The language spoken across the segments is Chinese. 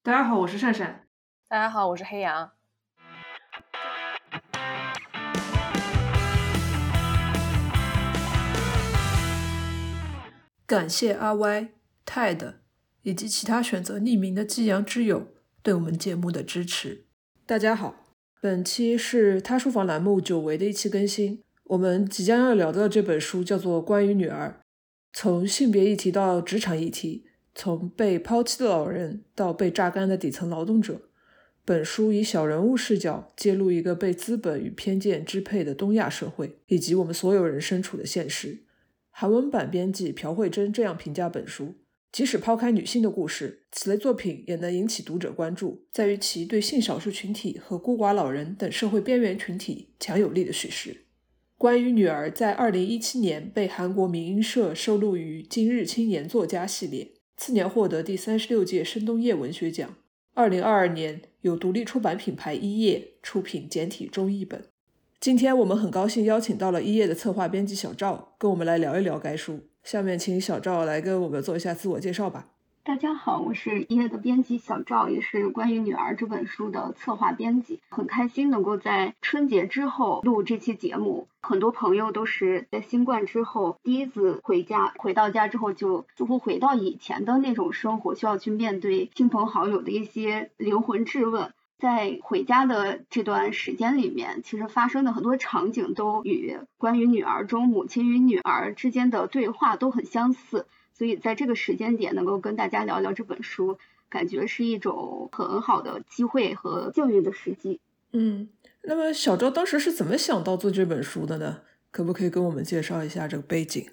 大家好，我是善善。大家好，我是黑羊。感谢阿歪、Ted 以及其他选择匿名的激扬之友对我们节目的支持。大家好，本期是他书房栏目久违的一期更新。我们即将要聊的这本书叫做《关于女儿》，从性别议题到职场议题。从被抛弃的老人到被榨干的底层劳动者，本书以小人物视角揭露一个被资本与偏见支配的东亚社会，以及我们所有人身处的现实。韩文版编辑朴慧珍这样评价本书：即使抛开女性的故事，此类作品也能引起读者关注，在于其对性少数群体和孤寡老人等社会边缘群体强有力的叙事。关于女儿，在二零一七年被韩国民音社收录于今日青年作家系列。次年获得第三十六届深东叶文学奖。二零二二年有独立出版品牌一叶出品简体中译本。今天我们很高兴邀请到了一叶的策划编辑小赵，跟我们来聊一聊该书。下面请小赵来跟我们做一下自我介绍吧。大家好，我是一页的编辑小赵，也是关于女儿这本书的策划编辑。很开心能够在春节之后录这期节目。很多朋友都是在新冠之后第一次回家，回到家之后就似乎回到以前的那种生活，需要去面对亲朋好友的一些灵魂质问。在回家的这段时间里面，其实发生的很多场景都与关于女儿中母亲与女儿之间的对话都很相似。所以在这个时间点能够跟大家聊聊这本书，感觉是一种很好的机会和幸运的时机。嗯，那么小周当时是怎么想到做这本书的呢？可不可以跟我们介绍一下这个背景？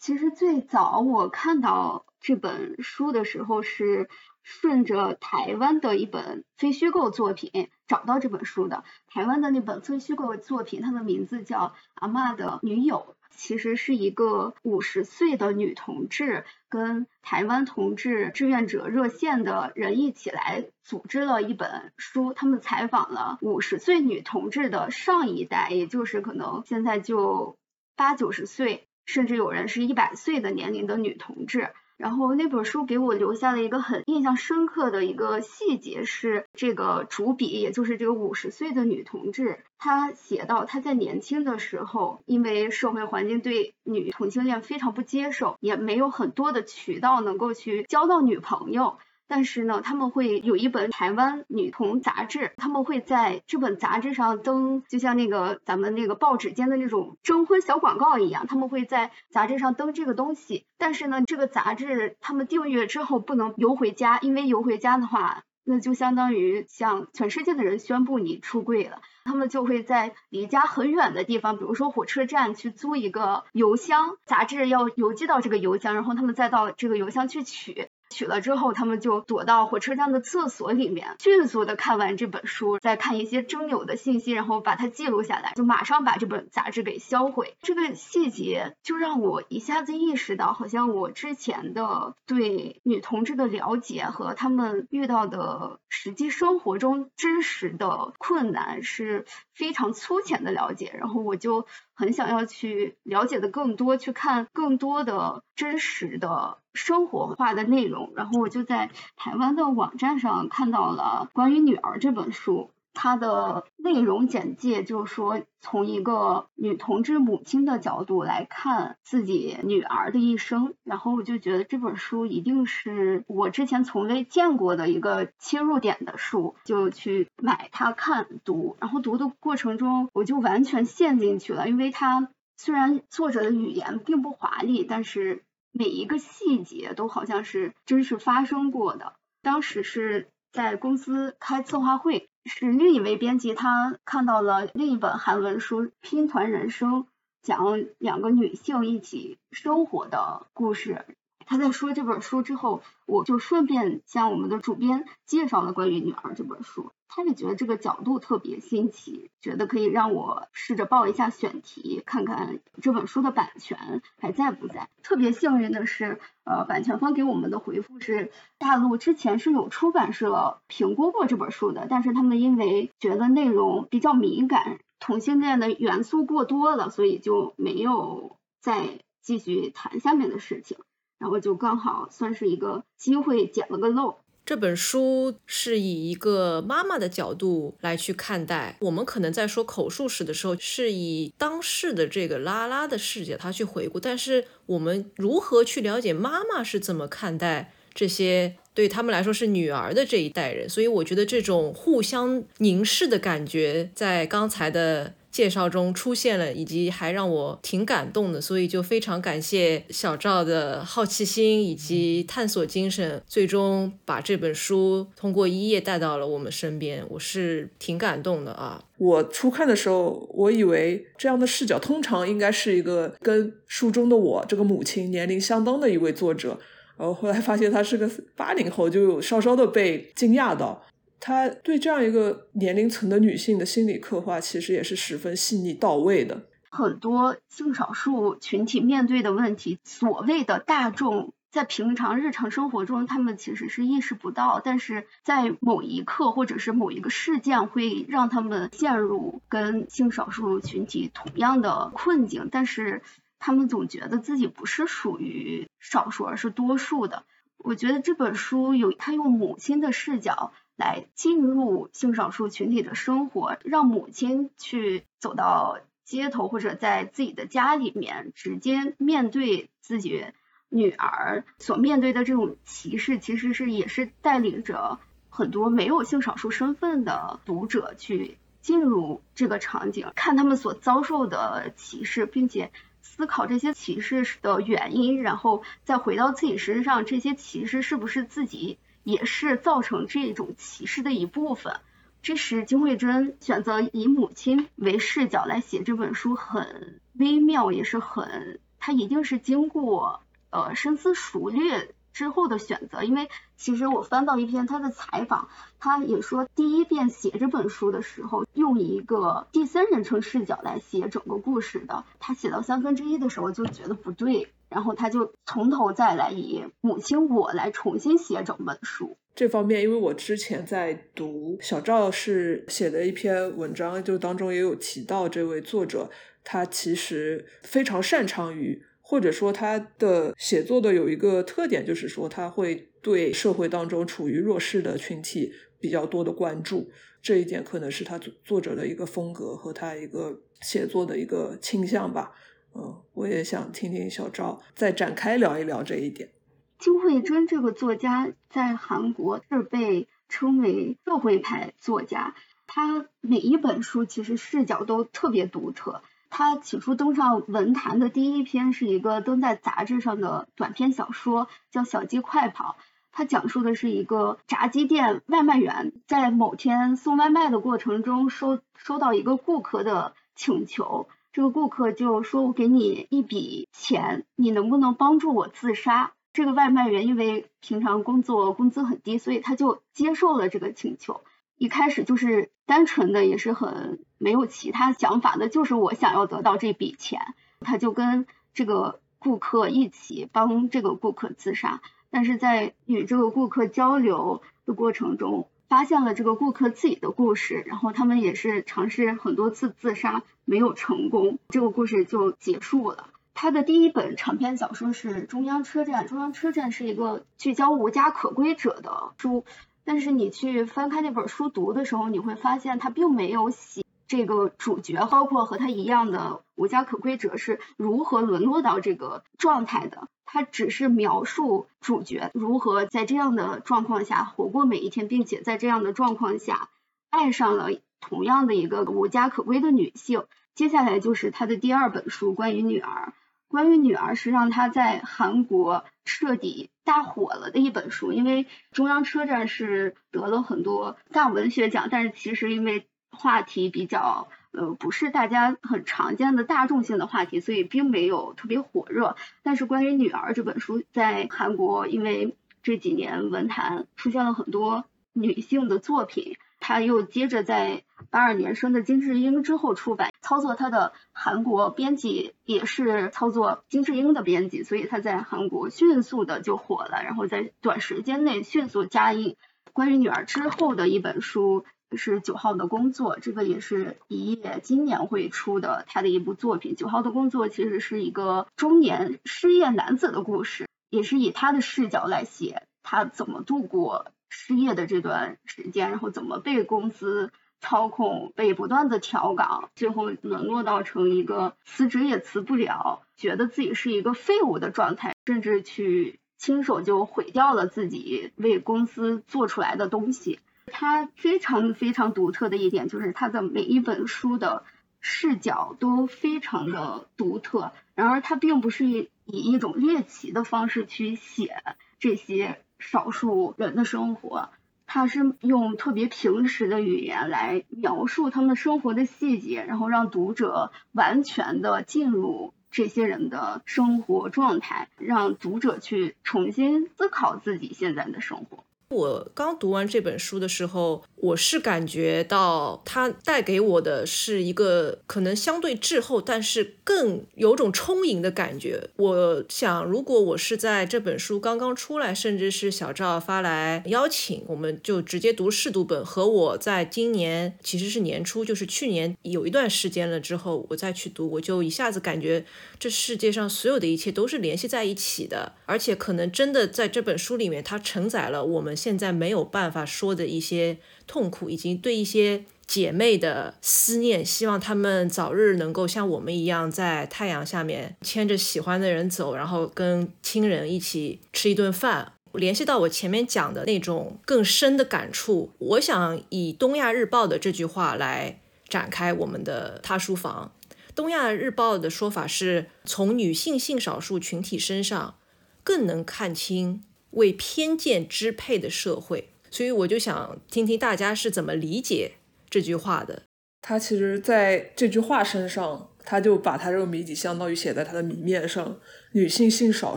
其实最早我看到这本书的时候，是顺着台湾的一本非虚构作品找到这本书的。台湾的那本非虚构作品，它的名字叫《阿妈的女友》。其实是一个五十岁的女同志跟台湾同志志愿者热线的人一起来组织了一本书，他们采访了五十岁女同志的上一代，也就是可能现在就八九十岁，甚至有人是一百岁的年龄的女同志。然后那本书给我留下了一个很印象深刻的一个细节，是这个主笔，也就是这个五十岁的女同志，她写到她在年轻的时候，因为社会环境对女同性恋非常不接受，也没有很多的渠道能够去交到女朋友。但是呢，他们会有一本台湾女童杂志，他们会在这本杂志上登，就像那个咱们那个报纸间的那种征婚小广告一样，他们会在杂志上登这个东西。但是呢，这个杂志他们订阅之后不能邮回家，因为邮回家的话，那就相当于向全世界的人宣布你出柜了。他们就会在离家很远的地方，比如说火车站去租一个邮箱，杂志要邮寄到这个邮箱，然后他们再到这个邮箱去取。取了之后，他们就躲到火车站的厕所里面，迅速的看完这本书，再看一些征友的信息，然后把它记录下来，就马上把这本杂志给销毁。这个细节就让我一下子意识到，好像我之前的对女同志的了解和他们遇到的实际生活中真实的困难是非常粗浅的了解，然后我就很想要去了解的更多，去看更多的真实的。生活化的内容，然后我就在台湾的网站上看到了关于女儿这本书，它的内容简介就是说，从一个女同志母亲的角度来看自己女儿的一生，然后我就觉得这本书一定是我之前从未见过的一个切入点的书，就去买它看读，然后读的过程中我就完全陷进去了，因为它虽然作者的语言并不华丽，但是。每一个细节都好像是真实发生过的。当时是在公司开策划会，是另一位编辑他看到了另一本韩文书《拼团人生》，讲两个女性一起生活的故事。他在说这本书之后，我就顺便向我们的主编介绍了关于女儿这本书。他也觉得这个角度特别新奇，觉得可以让我试着报一下选题，看看这本书的版权还在不在。特别幸运的是，呃，版权方给我们的回复是，大陆之前是有出版社评估过这本书的，但是他们因为觉得内容比较敏感，同性恋的元素过多了，所以就没有再继续谈下面的事情。然后就刚好算是一个机会，捡了个漏。这本书是以一个妈妈的角度来去看待。我们可能在说口述史的时候，是以当事的这个拉拉的视角，他去回顾。但是我们如何去了解妈妈是怎么看待这些对他们来说是女儿的这一代人？所以我觉得这种互相凝视的感觉，在刚才的。介绍中出现了，以及还让我挺感动的，所以就非常感谢小赵的好奇心以及探索精神，最终把这本书通过一页带到了我们身边，我是挺感动的啊。我初看的时候，我以为这样的视角通常应该是一个跟书中的我这个母亲年龄相当的一位作者，然后后来发现他是个八零后，就稍稍的被惊讶到。他对这样一个年龄层的女性的心理刻画，其实也是十分细腻到位的。很多性少数群体面对的问题，所谓的大众在平常日常生活中，他们其实是意识不到，但是在某一刻或者是某一个事件，会让他们陷入跟性少数群体同样的困境，但是他们总觉得自己不是属于少数，而是多数的。我觉得这本书有他用母亲的视角。来进入性少数群体的生活，让母亲去走到街头或者在自己的家里面，直接面对自己女儿所面对的这种歧视，其实是也是带领着很多没有性少数身份的读者去进入这个场景，看他们所遭受的歧视，并且思考这些歧视的原因，然后再回到自己身上，这些歧视是不是自己。也是造成这种歧视的一部分。这时，金惠珍选择以母亲为视角来写这本书，很微妙，也是很，她一定是经过呃深思熟虑。之后的选择，因为其实我翻到一篇她的采访，她也说第一遍写这本书的时候，用一个第三人称视角来写整个故事的，他写到三分之一的时候就觉得不对，然后他就从头再来，以母亲我来重新写整本书。这方面，因为我之前在读小赵是写的一篇文章，就当中也有提到这位作者，他其实非常擅长于。或者说他的写作的有一个特点，就是说他会对社会当中处于弱势的群体比较多的关注，这一点可能是他作作者的一个风格和他一个写作的一个倾向吧。嗯，我也想听听小赵再展开聊一聊这一点。金惠珍这个作家在韩国是被称为社会派作家，他每一本书其实视角都特别独特。他起初登上文坛的第一篇是一个登在杂志上的短篇小说，叫《小鸡快跑》。它讲述的是一个炸鸡店外卖员在某天送外卖的过程中收收到一个顾客的请求，这个顾客就说：“我给你一笔钱，你能不能帮助我自杀？”这个外卖员因为平常工作工资很低，所以他就接受了这个请求。一开始就是单纯的，也是很没有其他想法的，就是我想要得到这笔钱，他就跟这个顾客一起帮这个顾客自杀。但是在与这个顾客交流的过程中，发现了这个顾客自己的故事，然后他们也是尝试很多次自杀，没有成功，这个故事就结束了。他的第一本长篇小说是《中央车站》，《中央车站》是一个聚焦无家可归者的书。但是你去翻开那本书读的时候，你会发现他并没有写这个主角，包括和他一样的无家可归者是如何沦落到这个状态的。他只是描述主角如何在这样的状况下活过每一天，并且在这样的状况下爱上了同样的一个无家可归的女性。接下来就是他的第二本书，关于女儿。关于女儿是让他在韩国彻底大火了的一本书，因为中央车站是得了很多大文学奖，但是其实因为话题比较呃不是大家很常见的大众性的话题，所以并没有特别火热。但是关于女儿这本书在韩国，因为这几年文坛出现了很多女性的作品。她又接着在八二年生的金智英之后出版，操作她的韩国编辑也是操作金智英的编辑，所以她在韩国迅速的就火了，然后在短时间内迅速加印。关于女儿之后的一本书是九号的工作，这个也是一页今年会出的他的一部作品。九号的工作其实是一个中年失业男子的故事，也是以他的视角来写他怎么度过。失业的这段时间，然后怎么被公司操控，被不断的调岗，最后沦落到成一个辞职也辞不了，觉得自己是一个废物的状态，甚至去亲手就毁掉了自己为公司做出来的东西。他非常非常独特的一点就是他的每一本书的视角都非常的独特，然而他并不是以一种猎奇的方式去写这些少数人的生活，他是用特别平实的语言来描述他们生活的细节，然后让读者完全的进入这些人的生活状态，让读者去重新思考自己现在的生活。我刚读完这本书的时候，我是感觉到它带给我的是一个可能相对滞后，但是更有种充盈的感觉。我想，如果我是在这本书刚刚出来，甚至是小赵发来邀请，我们就直接读试读本，和我在今年其实是年初，就是去年有一段时间了之后，我再去读，我就一下子感觉这世界上所有的一切都是联系在一起的，而且可能真的在这本书里面，它承载了我们。现在没有办法说的一些痛苦，以及对一些姐妹的思念，希望她们早日能够像我们一样，在太阳下面牵着喜欢的人走，然后跟亲人一起吃一顿饭。联系到我前面讲的那种更深的感触，我想以《东亚日报》的这句话来展开我们的他书房。《东亚日报》的说法是从女性性少数群体身上更能看清。为偏见支配的社会，所以我就想听听大家是怎么理解这句话的。他其实在这句话身上，他就把他这个谜底相当于写在他的谜面上。女性性少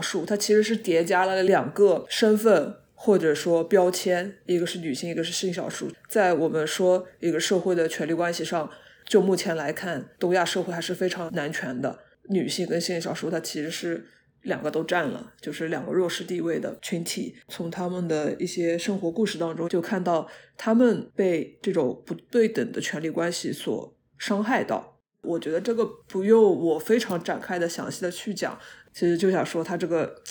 数，它其实是叠加了两个身份或者说标签，一个是女性，一个是性少数。在我们说一个社会的权力关系上，就目前来看，东亚社会还是非常男权的。女性跟性少数，它其实是。两个都占了，就是两个弱势地位的群体。从他们的一些生活故事当中，就看到他们被这种不对等的权利关系所伤害到。我觉得这个不用我非常展开的、详细的去讲，其实就想说，他这个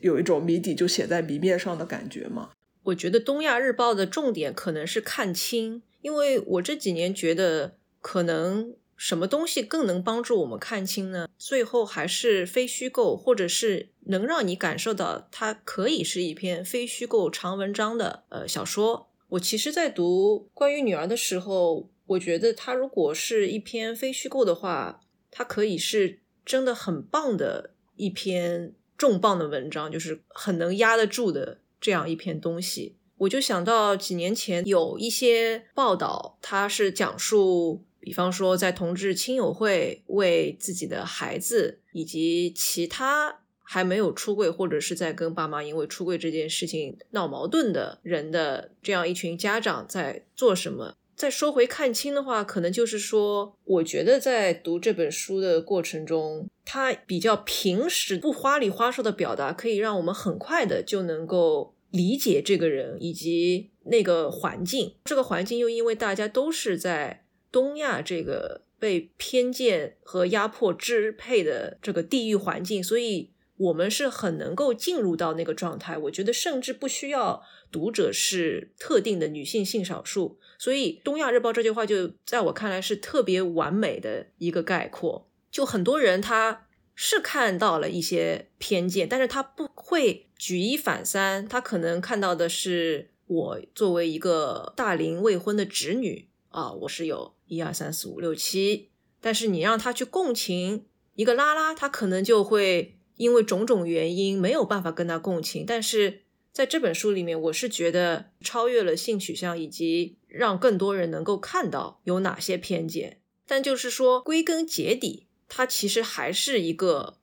有一种谜底就写在谜面上的感觉嘛。我觉得《东亚日报》的重点可能是看清，因为我这几年觉得可能。什么东西更能帮助我们看清呢？最后还是非虚构，或者是能让你感受到它可以是一篇非虚构长文章的呃小说。我其实，在读关于女儿的时候，我觉得它如果是一篇非虚构的话，它可以是真的很棒的一篇重磅的文章，就是很能压得住的这样一篇东西。我就想到几年前有一些报道，它是讲述。比方说，在同志亲友会为自己的孩子以及其他还没有出柜或者是在跟爸妈因为出柜这件事情闹矛盾的人的这样一群家长在做什么？再说回看清的话，可能就是说，我觉得在读这本书的过程中，它比较平实、不花里花哨的表达，可以让我们很快的就能够理解这个人以及那个环境。这个环境又因为大家都是在。东亚这个被偏见和压迫支配的这个地域环境，所以我们是很能够进入到那个状态。我觉得甚至不需要读者是特定的女性性少数。所以《东亚日报》这句话就在我看来是特别完美的一个概括。就很多人他是看到了一些偏见，但是他不会举一反三，他可能看到的是我作为一个大龄未婚的侄女。啊，我是有一二三四五六七，但是你让他去共情一个拉拉，他可能就会因为种种原因没有办法跟他共情。但是在这本书里面，我是觉得超越了性取向，以及让更多人能够看到有哪些偏见。但就是说，归根结底，它其实还是一个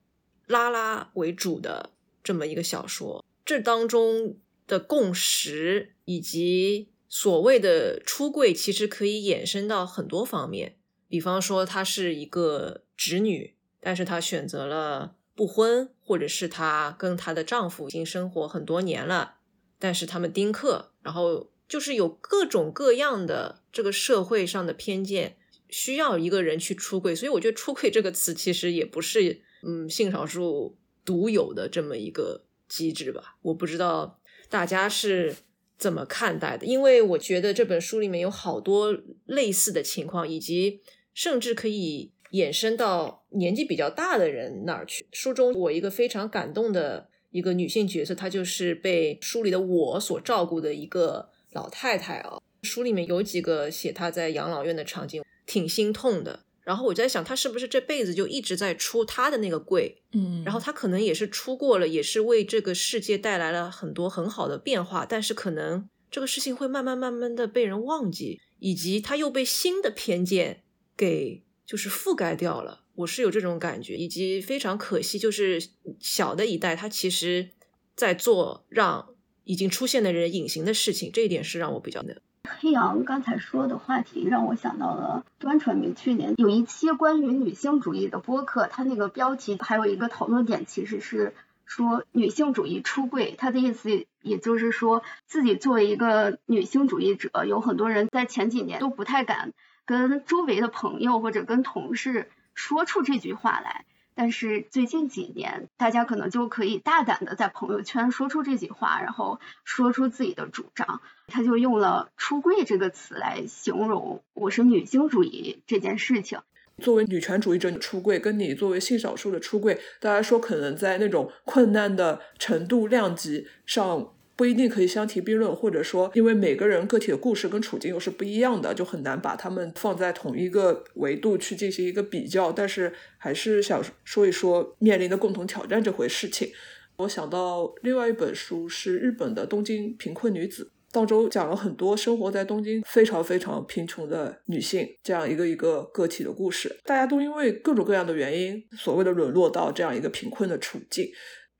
拉拉为主的这么一个小说。这当中的共识以及。所谓的出柜，其实可以衍生到很多方面，比方说她是一个直女，但是她选择了不婚，或者是她跟她的丈夫已经生活很多年了，但是他们丁克，然后就是有各种各样的这个社会上的偏见，需要一个人去出柜，所以我觉得“出柜”这个词其实也不是嗯性少数独有的这么一个机制吧，我不知道大家是。怎么看待的，因为我觉得这本书里面有好多类似的情况，以及甚至可以衍生到年纪比较大的人那儿去。书中我一个非常感动的一个女性角色，她就是被书里的我所照顾的一个老太太啊。书里面有几个写她在养老院的场景，挺心痛的。然后我在想，他是不是这辈子就一直在出他的那个柜？嗯，然后他可能也是出过了，也是为这个世界带来了很多很好的变化，但是可能这个事情会慢慢慢慢的被人忘记，以及他又被新的偏见给就是覆盖掉了。我是有这种感觉，以及非常可惜，就是小的一代，他其实在做让已经出现的人隐形的事情，这一点是让我比较的。黑羊刚才说的话题让我想到了端传媒去年有一期关于女性主义的播客，它那个标题还有一个讨论点，其实是说女性主义出柜。他的意思也就是说自己作为一个女性主义者，有很多人在前几年都不太敢跟周围的朋友或者跟同事说出这句话来。但是最近几年，大家可能就可以大胆的在朋友圈说出这句话，然后说出自己的主张。他就用了“出柜”这个词来形容我是女性主义这件事情。作为女权主义者出柜，跟你作为性少数的出柜，大家说可能在那种困难的程度量级上。不一定可以相提并论，或者说，因为每个人个体的故事跟处境又是不一样的，就很难把他们放在同一个维度去进行一个比较。但是，还是想说一说面临的共同挑战这回事情。我想到另外一本书是日本的《东京贫困女子》，当中讲了很多生活在东京非常非常贫穷的女性这样一个一个个体的故事。大家都因为各种各样的原因，所谓的沦落到这样一个贫困的处境。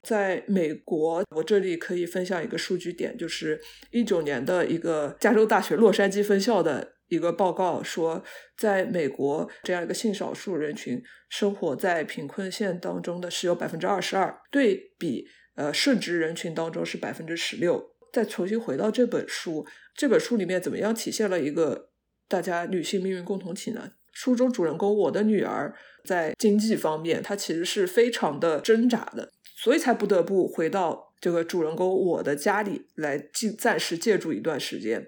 在美国，我这里可以分享一个数据点，就是一九年的一个加州大学洛杉矶分校的一个报告说，在美国这样一个性少数人群生活在贫困线当中的是有百分之二十二，对比呃顺直人群当中是百分之十六。再重新回到这本书，这本书里面怎么样体现了一个大家女性命运共同体呢？书中主人公我的女儿在经济方面，她其实是非常的挣扎的。所以才不得不回到这个主人公我的家里来暂暂时借住一段时间。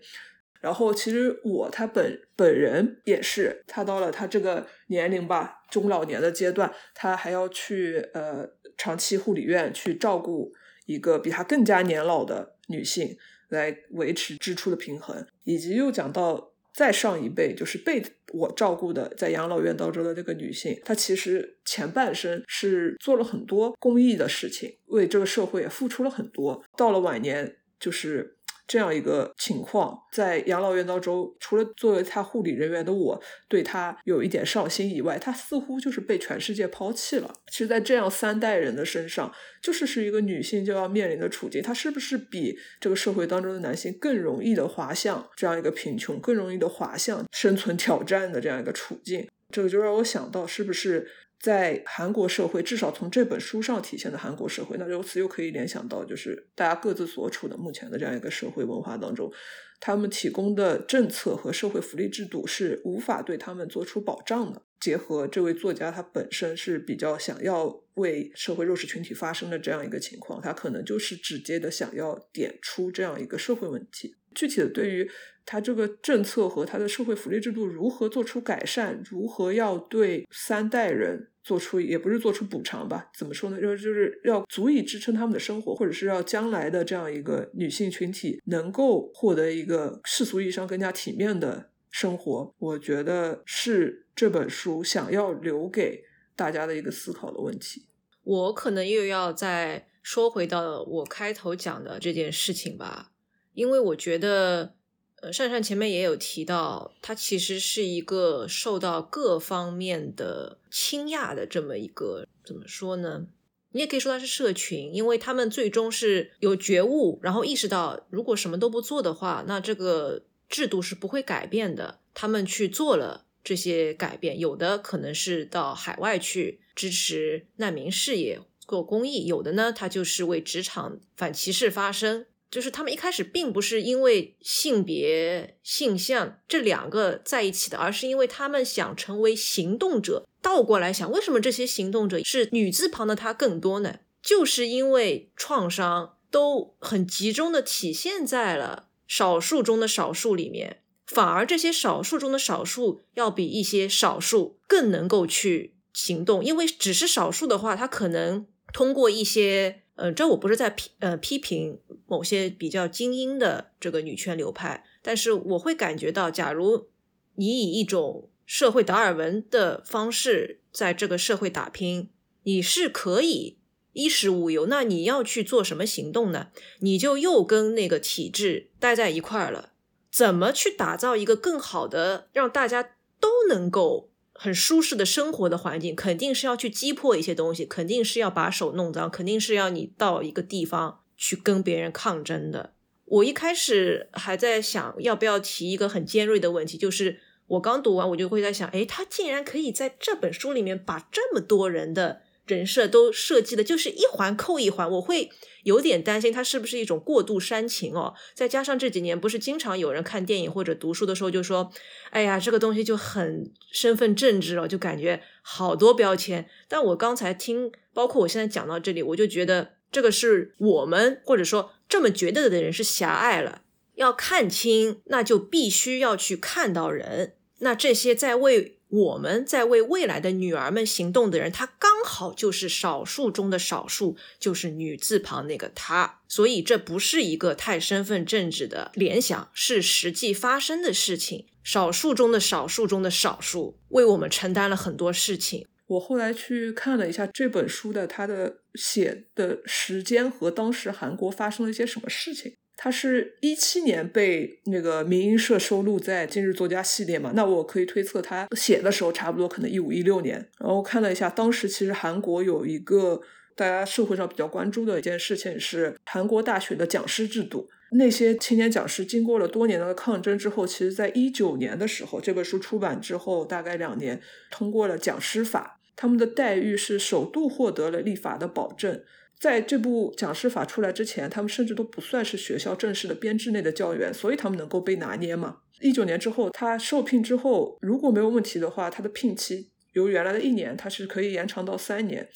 然后其实我他本本人也是，他到了他这个年龄吧，中老年的阶段，他还要去呃长期护理院去照顾一个比他更加年老的女性，来维持支出的平衡，以及又讲到。再上一辈就是被我照顾的，在养老院当中的这个女性，她其实前半生是做了很多公益的事情，为这个社会付出了很多。到了晚年，就是。这样一个情况，在养老院当中，除了作为他护理人员的我对他有一点上心以外，他似乎就是被全世界抛弃了。其实，在这样三代人的身上，就是是一个女性就要面临的处境。她是不是比这个社会当中的男性更容易的滑向这样一个贫穷，更容易的滑向生存挑战的这样一个处境？这个就让我想到，是不是？在韩国社会，至少从这本书上体现的韩国社会，那由此又可以联想到，就是大家各自所处的目前的这样一个社会文化当中，他们提供的政策和社会福利制度是无法对他们做出保障的。结合这位作家他本身是比较想要为社会弱势群体发声的这样一个情况，他可能就是直接的想要点出这样一个社会问题。具体的，对于他这个政策和他的社会福利制度如何做出改善，如何要对三代人做出，也不是做出补偿吧？怎么说呢？就是就是要足以支撑他们的生活，或者是要将来的这样一个女性群体能够获得一个世俗意义上更加体面的生活。我觉得是这本书想要留给大家的一个思考的问题。我可能又要再说回到我开头讲的这件事情吧。因为我觉得，呃，善善前面也有提到，它其实是一个受到各方面的倾轧的这么一个，怎么说呢？你也可以说它是社群，因为他们最终是有觉悟，然后意识到，如果什么都不做的话，那这个制度是不会改变的。他们去做了这些改变，有的可能是到海外去支持难民事业做公益，有的呢，他就是为职场反歧视发声。就是他们一开始并不是因为性别性向这两个在一起的，而是因为他们想成为行动者。倒过来想，为什么这些行动者是女字旁的他更多呢？就是因为创伤都很集中的体现在了少数中的少数里面，反而这些少数中的少数要比一些少数更能够去行动，因为只是少数的话，他可能通过一些，呃，这我不是在批呃批评某些比较精英的这个女权流派，但是我会感觉到，假如你以一种社会达尔文的方式在这个社会打拼，你是可以。衣食无忧，那你要去做什么行动呢？你就又跟那个体制待在一块儿了。怎么去打造一个更好的，让大家都能够很舒适的生活的环境？肯定是要去击破一些东西，肯定是要把手弄脏，肯定是要你到一个地方去跟别人抗争的。我一开始还在想要不要提一个很尖锐的问题，就是我刚读完，我就会在想，诶，他竟然可以在这本书里面把这么多人的。人设都设计的就是一环扣一环，我会有点担心它是不是一种过度煽情哦。再加上这几年不是经常有人看电影或者读书的时候就说：“哎呀，这个东西就很身份政治了，就感觉好多标签。”但我刚才听，包括我现在讲到这里，我就觉得这个是我们或者说这么觉得的人是狭隘了。要看清，那就必须要去看到人。那这些在为。我们在为未来的女儿们行动的人，她刚好就是少数中的少数，就是女字旁那个她。所以这不是一个太身份政治的联想，是实际发生的事情。少数中的少数中的少数，为我们承担了很多事情。我后来去看了一下这本书的它的写的时间和当时韩国发生了一些什么事情。他是一七年被那个民营社收录在今日作家系列嘛？那我可以推测他写的时候差不多可能一五一六年。然后看了一下，当时其实韩国有一个大家社会上比较关注的一件事情是韩国大学的讲师制度。那些青年讲师经过了多年的抗争之后，其实在一九年的时候，这本书出版之后大概两年，通过了讲师法，他们的待遇是首度获得了立法的保证。在这部讲师法出来之前，他们甚至都不算是学校正式的编制内的教员，所以他们能够被拿捏嘛。一九年之后，他受聘之后，如果没有问题的话，他的聘期由原来的一年，他是可以延长到三年。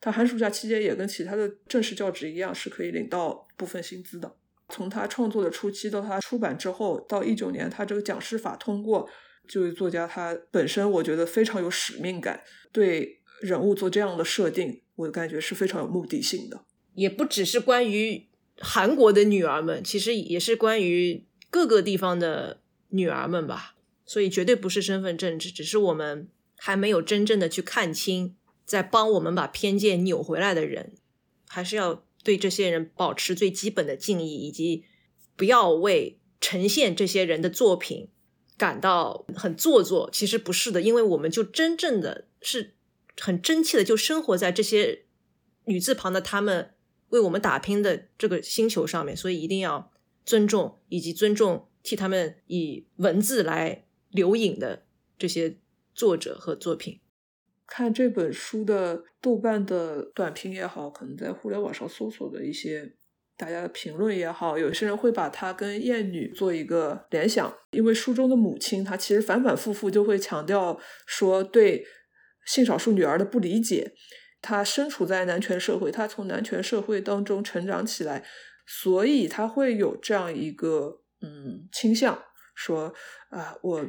他寒暑假期间也跟其他的正式教职一样，是可以领到部分薪资的。从他创作的初期到他出版之后，到一九年他这个讲师法通过，这位作家他本身我觉得非常有使命感，对人物做这样的设定。我感觉是非常有目的性的，也不只是关于韩国的女儿们，其实也是关于各个地方的女儿们吧。所以绝对不是身份政治，只是我们还没有真正的去看清，在帮我们把偏见扭回来的人，还是要对这些人保持最基本的敬意，以及不要为呈现这些人的作品感到很做作。其实不是的，因为我们就真正的是。很真切的就生活在这些女字旁的他们为我们打拼的这个星球上面，所以一定要尊重以及尊重替他们以文字来留影的这些作者和作品。看这本书的豆瓣的短评也好，可能在互联网上搜索的一些大家的评论也好，有些人会把它跟艳女做一个联想，因为书中的母亲她其实反反复复就会强调说对。性少数女儿的不理解，她身处在男权社会，她从男权社会当中成长起来，所以她会有这样一个嗯倾向，说啊，我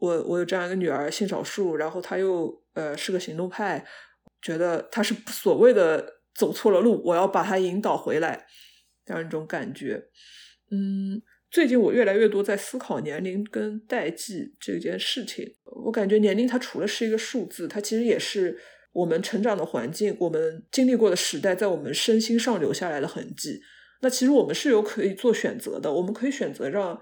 我我有这样一个女儿，性少数，然后她又呃是个行动派，觉得她是所谓的走错了路，我要把她引导回来，这样一种感觉，嗯。最近我越来越多在思考年龄跟代际这件事情。我感觉年龄它除了是一个数字，它其实也是我们成长的环境、我们经历过的时代在我们身心上留下来的痕迹。那其实我们是有可以做选择的，我们可以选择让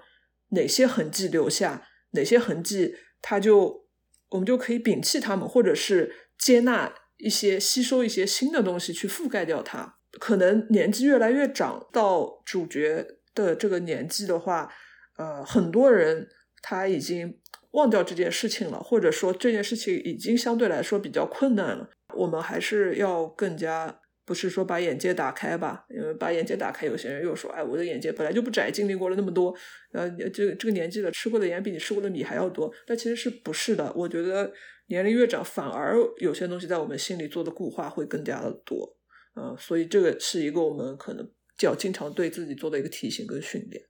哪些痕迹留下，哪些痕迹它就我们就可以摒弃它们，或者是接纳一些、吸收一些新的东西去覆盖掉它。可能年纪越来越长，到主角。的这个年纪的话，呃，很多人他已经忘掉这件事情了，或者说这件事情已经相对来说比较困难了。我们还是要更加，不是说把眼界打开吧？因为把眼界打开，有些人又说，哎，我的眼界本来就不窄，经历过了那么多，呃，这这个年纪了，吃过的盐比你吃过的米还要多。但其实是不是的？我觉得年龄越长，反而有些东西在我们心里做的固化会更加的多。嗯，所以这个是一个我们可能。就要经常对自己做的一个提醒跟训练。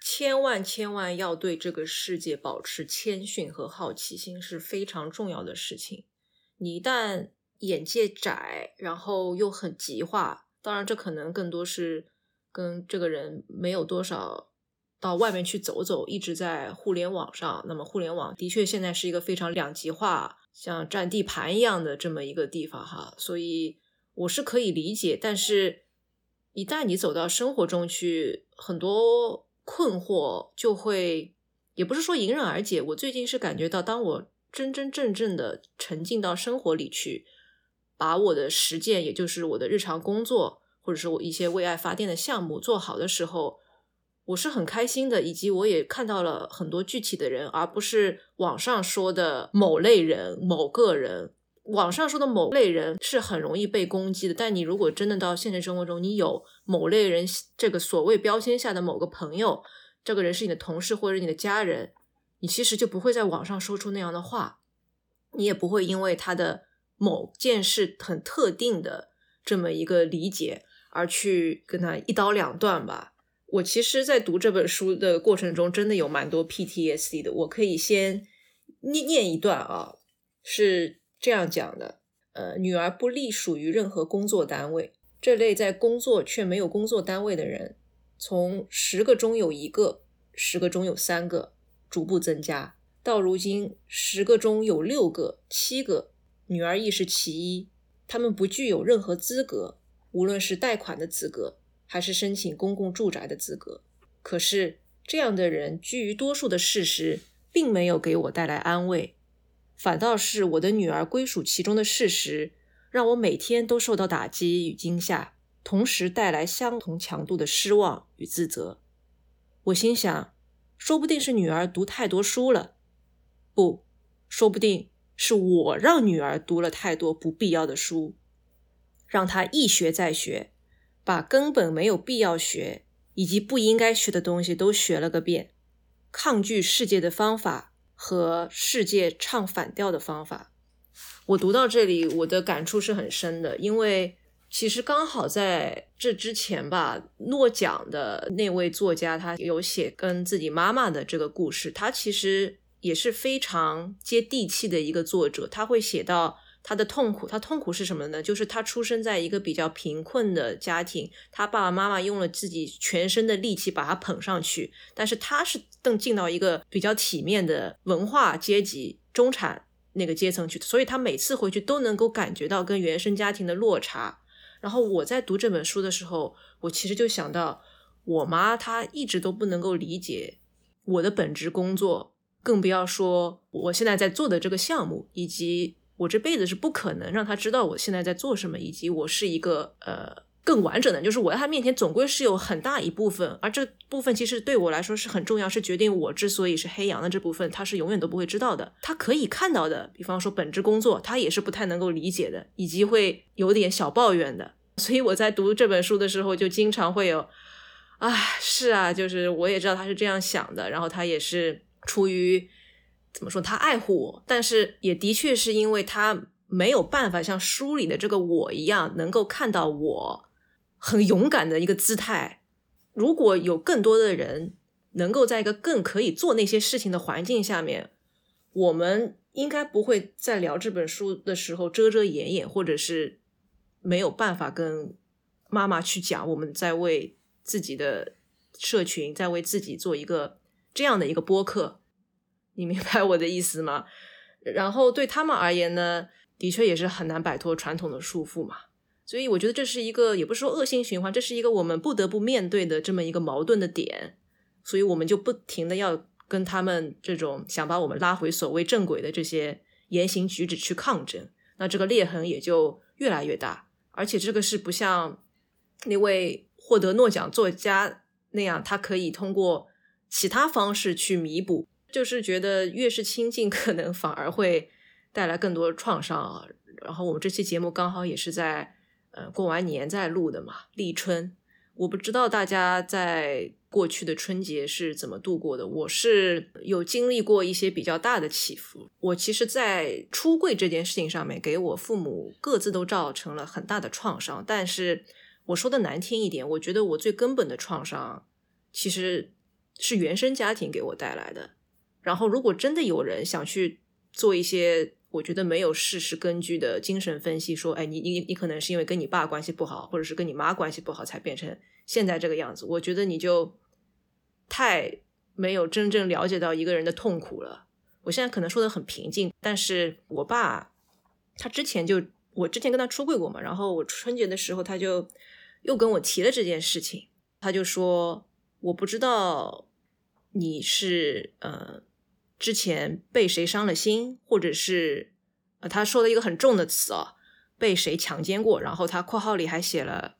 千万千万要对这个世界保持谦逊和好奇心是非常重要的事情。你一旦眼界窄，然后又很极化，当然这可能更多是跟这个人没有多少到外面去走走，一直在互联网上。那么互联网的确现在是一个非常两极化，像占地盘一样的这么一个地方哈，所以我是可以理解。但是，一旦你走到生活中去，很多。困惑就会，也不是说迎刃而解。我最近是感觉到，当我真真正正的沉浸到生活里去，把我的实践，也就是我的日常工作，或者是我一些为爱发电的项目做好的时候，我是很开心的。以及我也看到了很多具体的人，而不是网上说的某类人、某个人。网上说的某类人是很容易被攻击的，但你如果真的到现实生活中，你有某类人这个所谓标签下的某个朋友，这个人是你的同事或者你的家人，你其实就不会在网上说出那样的话，你也不会因为他的某件事很特定的这么一个理解而去跟他一刀两断吧。我其实，在读这本书的过程中，真的有蛮多 PTSD 的，我可以先念念一段啊，是。这样讲的，呃，女儿不隶属于任何工作单位。这类在工作却没有工作单位的人，从十个中有一个，十个中有三个，逐步增加，到如今十个中有六个、七个。女儿亦是其一。他们不具有任何资格，无论是贷款的资格，还是申请公共住宅的资格。可是，这样的人居于多数的事实，并没有给我带来安慰。反倒是我的女儿归属其中的事实，让我每天都受到打击与惊吓，同时带来相同强度的失望与自责。我心想，说不定是女儿读太多书了，不，说不定是我让女儿读了太多不必要的书，让她一学再学，把根本没有必要学以及不应该学的东西都学了个遍，抗拒世界的方法。和世界唱反调的方法，我读到这里，我的感触是很深的，因为其实刚好在这之前吧，诺奖的那位作家他有写跟自己妈妈的这个故事，他其实也是非常接地气的一个作者，他会写到。他的痛苦，他痛苦是什么呢？就是他出生在一个比较贫困的家庭，他爸爸妈妈用了自己全身的力气把他捧上去，但是他是更进到一个比较体面的文化阶级中产那个阶层去，所以他每次回去都能够感觉到跟原生家庭的落差。然后我在读这本书的时候，我其实就想到，我妈她一直都不能够理解我的本职工作，更不要说我现在在做的这个项目以及。我这辈子是不可能让他知道我现在在做什么，以及我是一个呃更完整的，就是我在他面前总归是有很大一部分，而这部分其实对我来说是很重要，是决定我之所以是黑羊的这部分，他是永远都不会知道的。他可以看到的，比方说本职工作，他也是不太能够理解的，以及会有点小抱怨的。所以我在读这本书的时候，就经常会有，啊，是啊，就是我也知道他是这样想的，然后他也是出于。怎么说？他爱护我，但是也的确是因为他没有办法像书里的这个我一样，能够看到我很勇敢的一个姿态。如果有更多的人能够在一个更可以做那些事情的环境下面，我们应该不会在聊这本书的时候遮遮掩掩，或者是没有办法跟妈妈去讲我们在为自己的社群，在为自己做一个这样的一个播客。你明白我的意思吗？然后对他们而言呢，的确也是很难摆脱传统的束缚嘛。所以我觉得这是一个，也不是说恶性循环，这是一个我们不得不面对的这么一个矛盾的点。所以我们就不停的要跟他们这种想把我们拉回所谓正轨的这些言行举止去抗争，那这个裂痕也就越来越大。而且这个是不像那位获得诺奖作家那样，他可以通过其他方式去弥补。就是觉得越是亲近，可能反而会带来更多创伤啊。然后我们这期节目刚好也是在呃过完年再录的嘛，立春。我不知道大家在过去的春节是怎么度过的。我是有经历过一些比较大的起伏。我其实，在出柜这件事情上面，给我父母各自都造成了很大的创伤。但是我说的难听一点，我觉得我最根本的创伤，其实。是原生家庭给我带来的。然后，如果真的有人想去做一些我觉得没有事实根据的精神分析，说，哎，你你你可能是因为跟你爸关系不好，或者是跟你妈关系不好，才变成现在这个样子。我觉得你就太没有真正了解到一个人的痛苦了。我现在可能说的很平静，但是我爸他之前就我之前跟他出柜过嘛，然后我春节的时候他就又跟我提了这件事情，他就说我不知道你是呃之前被谁伤了心，或者是呃他说了一个很重的词啊，被谁强奸过，然后他括号里还写了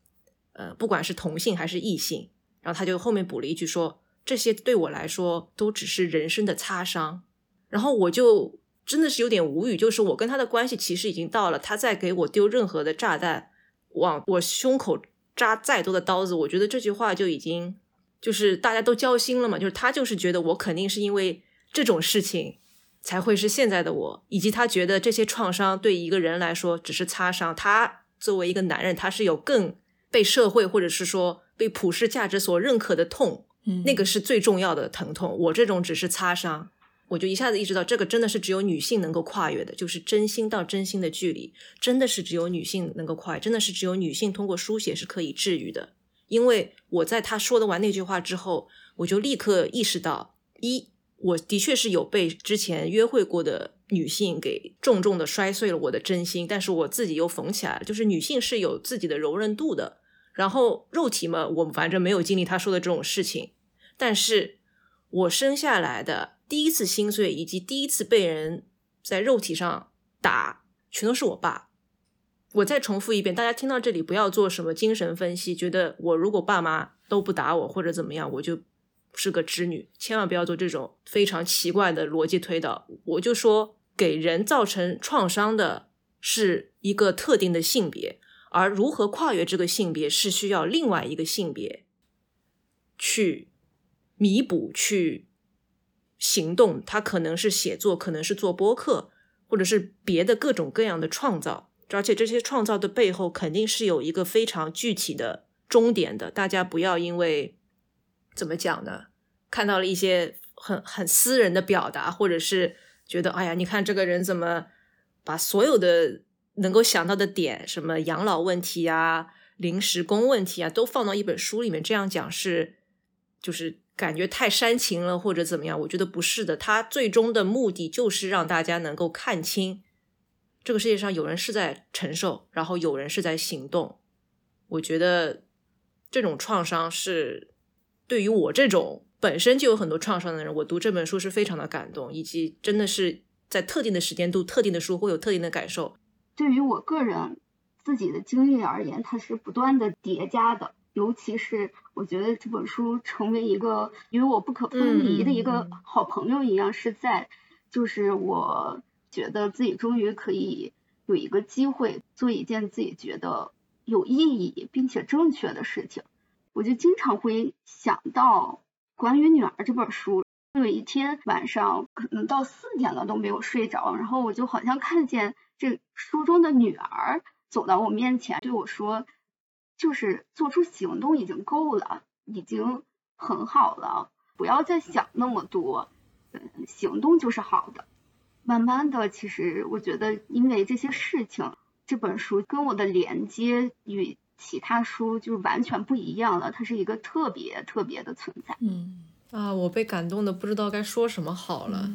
呃不管是同性还是异性，然后他就后面补了一句说这些对我来说都只是人生的擦伤。然后我就真的是有点无语，就是我跟他的关系其实已经到了，他再给我丢任何的炸弹，往我胸口扎再多的刀子，我觉得这句话就已经就是大家都交心了嘛，就是他就是觉得我肯定是因为这种事情才会是现在的我，以及他觉得这些创伤对一个人来说只是擦伤，他作为一个男人，他是有更被社会或者是说被普世价值所认可的痛，嗯那个是最重要的疼痛，我这种只是擦伤。我就一下子意识到，这个真的是只有女性能够跨越的，就是真心到真心的距离，真的是只有女性能够跨越，真的是只有女性通过书写是可以治愈的。因为我在他说的完那句话之后，我就立刻意识到，一，我的确是有被之前约会过的女性给重重的摔碎了我的真心，但是我自己又缝起来了。就是女性是有自己的柔韧度的，然后肉体嘛，我反正没有经历他说的这种事情，但是我生下来的。第一次心碎，以及第一次被人在肉体上打，全都是我爸。我再重复一遍，大家听到这里不要做什么精神分析，觉得我如果爸妈都不打我或者怎么样，我就是个织女，千万不要做这种非常奇怪的逻辑推导。我就说，给人造成创伤的是一个特定的性别，而如何跨越这个性别，是需要另外一个性别去弥补去。行动，它可能是写作，可能是做播客，或者是别的各种各样的创造，而且这些创造的背后肯定是有一个非常具体的终点的。大家不要因为怎么讲呢？看到了一些很很私人的表达，或者是觉得哎呀，你看这个人怎么把所有的能够想到的点，什么养老问题啊、临时工问题啊，都放到一本书里面，这样讲是就是。感觉太煽情了，或者怎么样？我觉得不是的。他最终的目的就是让大家能够看清，这个世界上有人是在承受，然后有人是在行动。我觉得这种创伤是对于我这种本身就有很多创伤的人，我读这本书是非常的感动，以及真的是在特定的时间读特定的书会有特定的感受。对于我个人自己的经历而言，它是不断的叠加的。尤其是我觉得这本书成为一个与我不可分离的一个好朋友一样，是在就是我觉得自己终于可以有一个机会做一件自己觉得有意义并且正确的事情，我就经常会想到关于女儿这本书。有一天晚上可能到四点了都没有睡着，然后我就好像看见这书中的女儿走到我面前对我说。就是做出行动已经够了，已经很好了，不要再想那么多，嗯，行动就是好的。慢慢的，其实我觉得，因为这些事情，这本书跟我的连接与其他书就是完全不一样了，它是一个特别特别的存在。嗯啊，我被感动的不知道该说什么好了。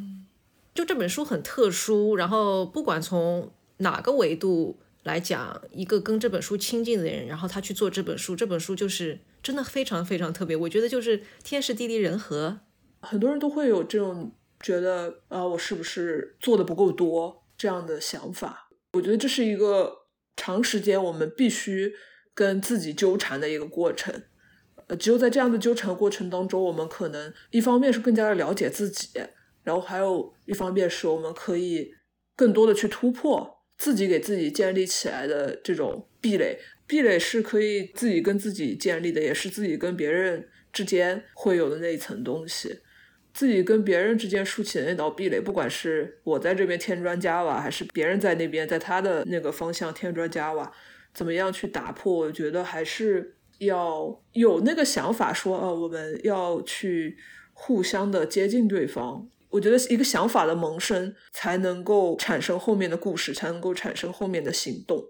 就这本书很特殊，然后不管从哪个维度。来讲一个跟这本书亲近的人，然后他去做这本书，这本书就是真的非常非常特别。我觉得就是天时地利人和，很多人都会有这种觉得啊，我是不是做的不够多这样的想法。我觉得这是一个长时间我们必须跟自己纠缠的一个过程。呃，只有在这样的纠缠过程当中，我们可能一方面是更加的了解自己，然后还有一方面是我们可以更多的去突破。自己给自己建立起来的这种壁垒，壁垒是可以自己跟自己建立的，也是自己跟别人之间会有的那一层东西。自己跟别人之间竖起的那道壁垒，不管是我在这边添砖加瓦，还是别人在那边在他的那个方向添砖加瓦，怎么样去打破？我觉得还是要有那个想法，说，呃，我们要去互相的接近对方。我觉得一个想法的萌生，才能够产生后面的故事，才能够产生后面的行动。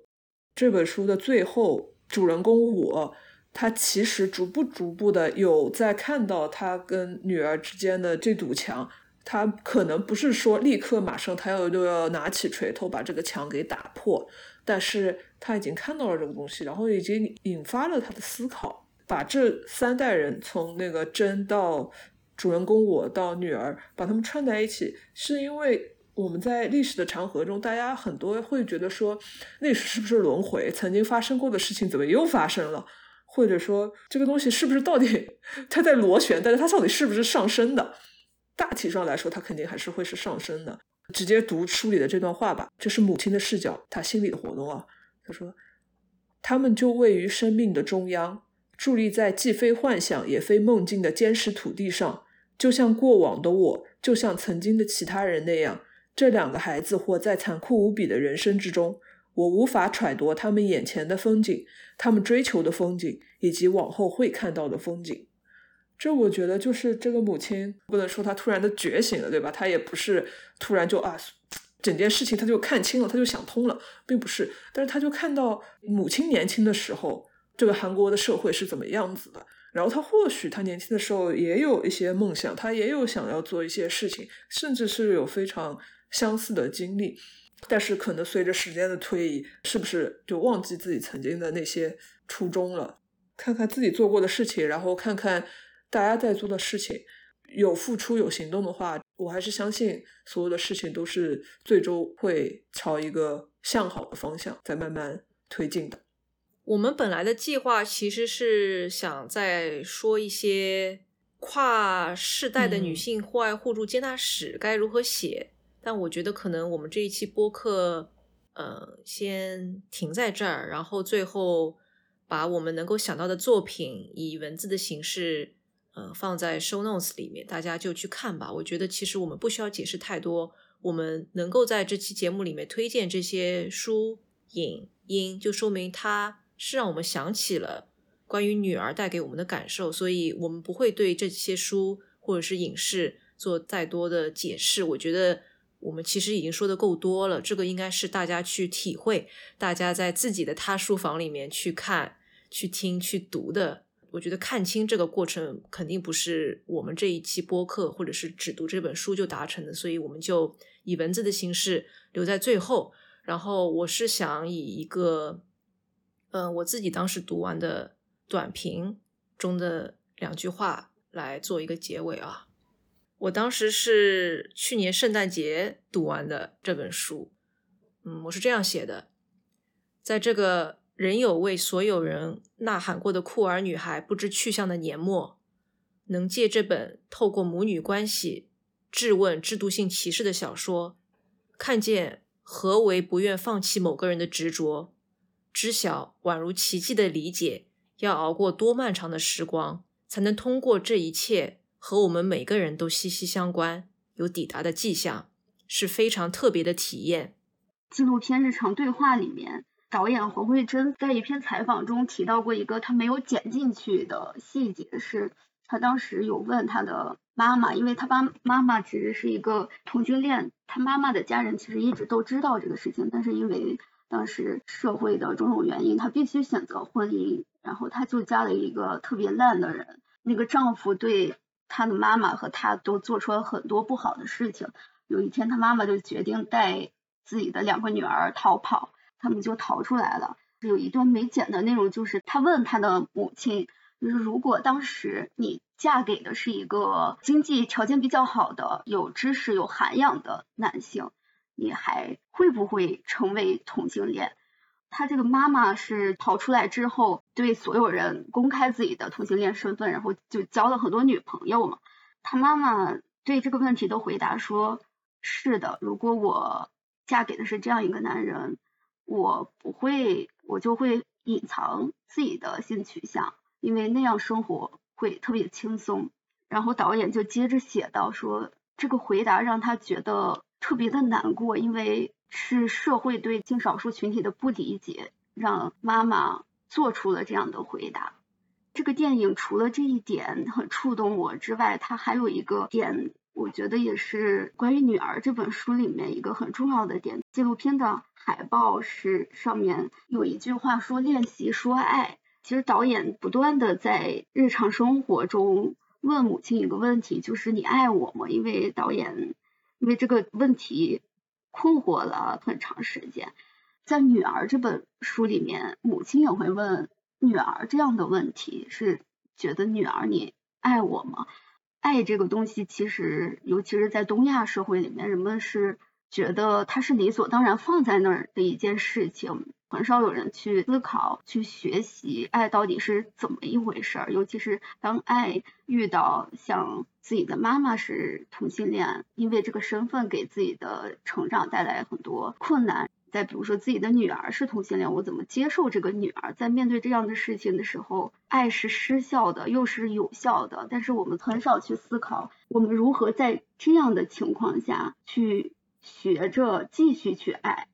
这本书的最后，主人公我，他其实逐步逐步的有在看到他跟女儿之间的这堵墙。他可能不是说立刻马上他要就要拿起锤头把这个墙给打破，但是他已经看到了这个东西，然后已经引发了他的思考，把这三代人从那个真到。主人公我到女儿把他们串在一起，是因为我们在历史的长河中，大家很多会觉得说历史是不是轮回？曾经发生过的事情怎么又发生了？或者说这个东西是不是到底它在螺旋？但是它到底是不是上升的？大体上来说，它肯定还是会是上升的。直接读书里的这段话吧，这是母亲的视角，她心里的活动啊。她说：“他们就位于生命的中央。”伫立在既非幻想也非梦境的坚实土地上，就像过往的我，就像曾经的其他人那样，这两个孩子活在残酷无比的人生之中。我无法揣度他们眼前的风景，他们追求的风景，以及往后会看到的风景。这我觉得就是这个母亲，不能说她突然的觉醒了，对吧？她也不是突然就啊，整件事情她就看清了，她就想通了，并不是。但是她就看到母亲年轻的时候。这个韩国的社会是怎么样子的？然后她或许她年轻的时候也有一些梦想，她也有想要做一些事情，甚至是有非常相似的经历。但是可能随着时间的推移，是不是就忘记自己曾经的那些初衷了？看看自己做过的事情，然后看看大家在做的事情，有付出有行动的话，我还是相信所有的事情都是最终会朝一个向好的方向在慢慢推进的。我们本来的计划其实是想再说一些跨世代的女性户外互助接纳史该如何写，但我觉得可能我们这一期播客，呃，先停在这儿，然后最后把我们能够想到的作品以文字的形式，呃，放在 show notes 里面，大家就去看吧。我觉得其实我们不需要解释太多，我们能够在这期节目里面推荐这些书影音，就说明它。是让我们想起了关于女儿带给我们的感受，所以我们不会对这些书或者是影视做再多的解释。我觉得我们其实已经说的够多了，这个应该是大家去体会，大家在自己的 他书房里面去看、去听、去读的。我觉得看清这个过程肯定不是我们这一期播客或者是只读这本书就达成的，所以我们就以文字的形式留在最后。然后我是想以一个。嗯，我自己当时读完的短评中的两句话来做一个结尾啊。我当时是去年圣诞节读完的这本书，嗯，我是这样写的：在这个仍有为所有人呐喊过的酷儿女孩不知去向的年末，能借这本透过母女关系质问制度性歧视的小说，看见何为不愿放弃某个人的执着。知晓宛如奇迹的理解，要熬过多漫长的时光，才能通过这一切和我们每个人都息息相关，有抵达的迹象，是非常特别的体验。纪录片《日常对话》里面，导演黄慧珍在一篇采访中提到过一个他没有剪进去的细节，是他当时有问他的妈妈，因为他爸妈妈其实是一个同性恋，他妈妈的家人其实一直都知道这个事情，但是因为当时社会的种种原因，她必须选择婚姻，然后她就嫁了一个特别烂的人。那个丈夫对她的妈妈和她都做出了很多不好的事情。有一天，她妈妈就决定带自己的两个女儿逃跑，他们就逃出来了。有一段没剪的内容，就是他问他的母亲，就是如果当时你嫁给的是一个经济条件比较好的、有知识、有涵养的男性。你还会不会成为同性恋？他这个妈妈是逃出来之后，对所有人公开自己的同性恋身份，然后就交了很多女朋友嘛。他妈妈对这个问题的回答说：是的，如果我嫁给的是这样一个男人，我不会，我就会隐藏自己的性取向，因为那样生活会特别轻松。然后导演就接着写到说，这个回答让他觉得。特别的难过，因为是社会对性少数群体的不理解，让妈妈做出了这样的回答。这个电影除了这一点很触动我之外，它还有一个点，我觉得也是关于女儿这本书里面一个很重要的点。纪录片的海报是上面有一句话说：“练习说爱。”其实导演不断的在日常生活中问母亲一个问题，就是“你爱我吗？”因为导演因为这个问题困惑了很长时间。在《女儿》这本书里面，母亲也会问。女儿这样的问题是觉得女儿你爱我吗？爱这个东西其实尤其是在东亚社会里面，人们是觉得它是理所当然放在那儿的一件事情，很少有人去思考、去学习爱到底是怎么一回事儿。尤其是当爱遇到像自己的妈妈是同性恋，因为这个身份给自己的成长带来很多困难。再比如说自己的女儿是同性恋，我怎么接受这个女儿？在面对这样的事情的时候，爱是失效的，又是有效的。但是我们很少去思考，我们如何在这样的情况下去学着继续去爱。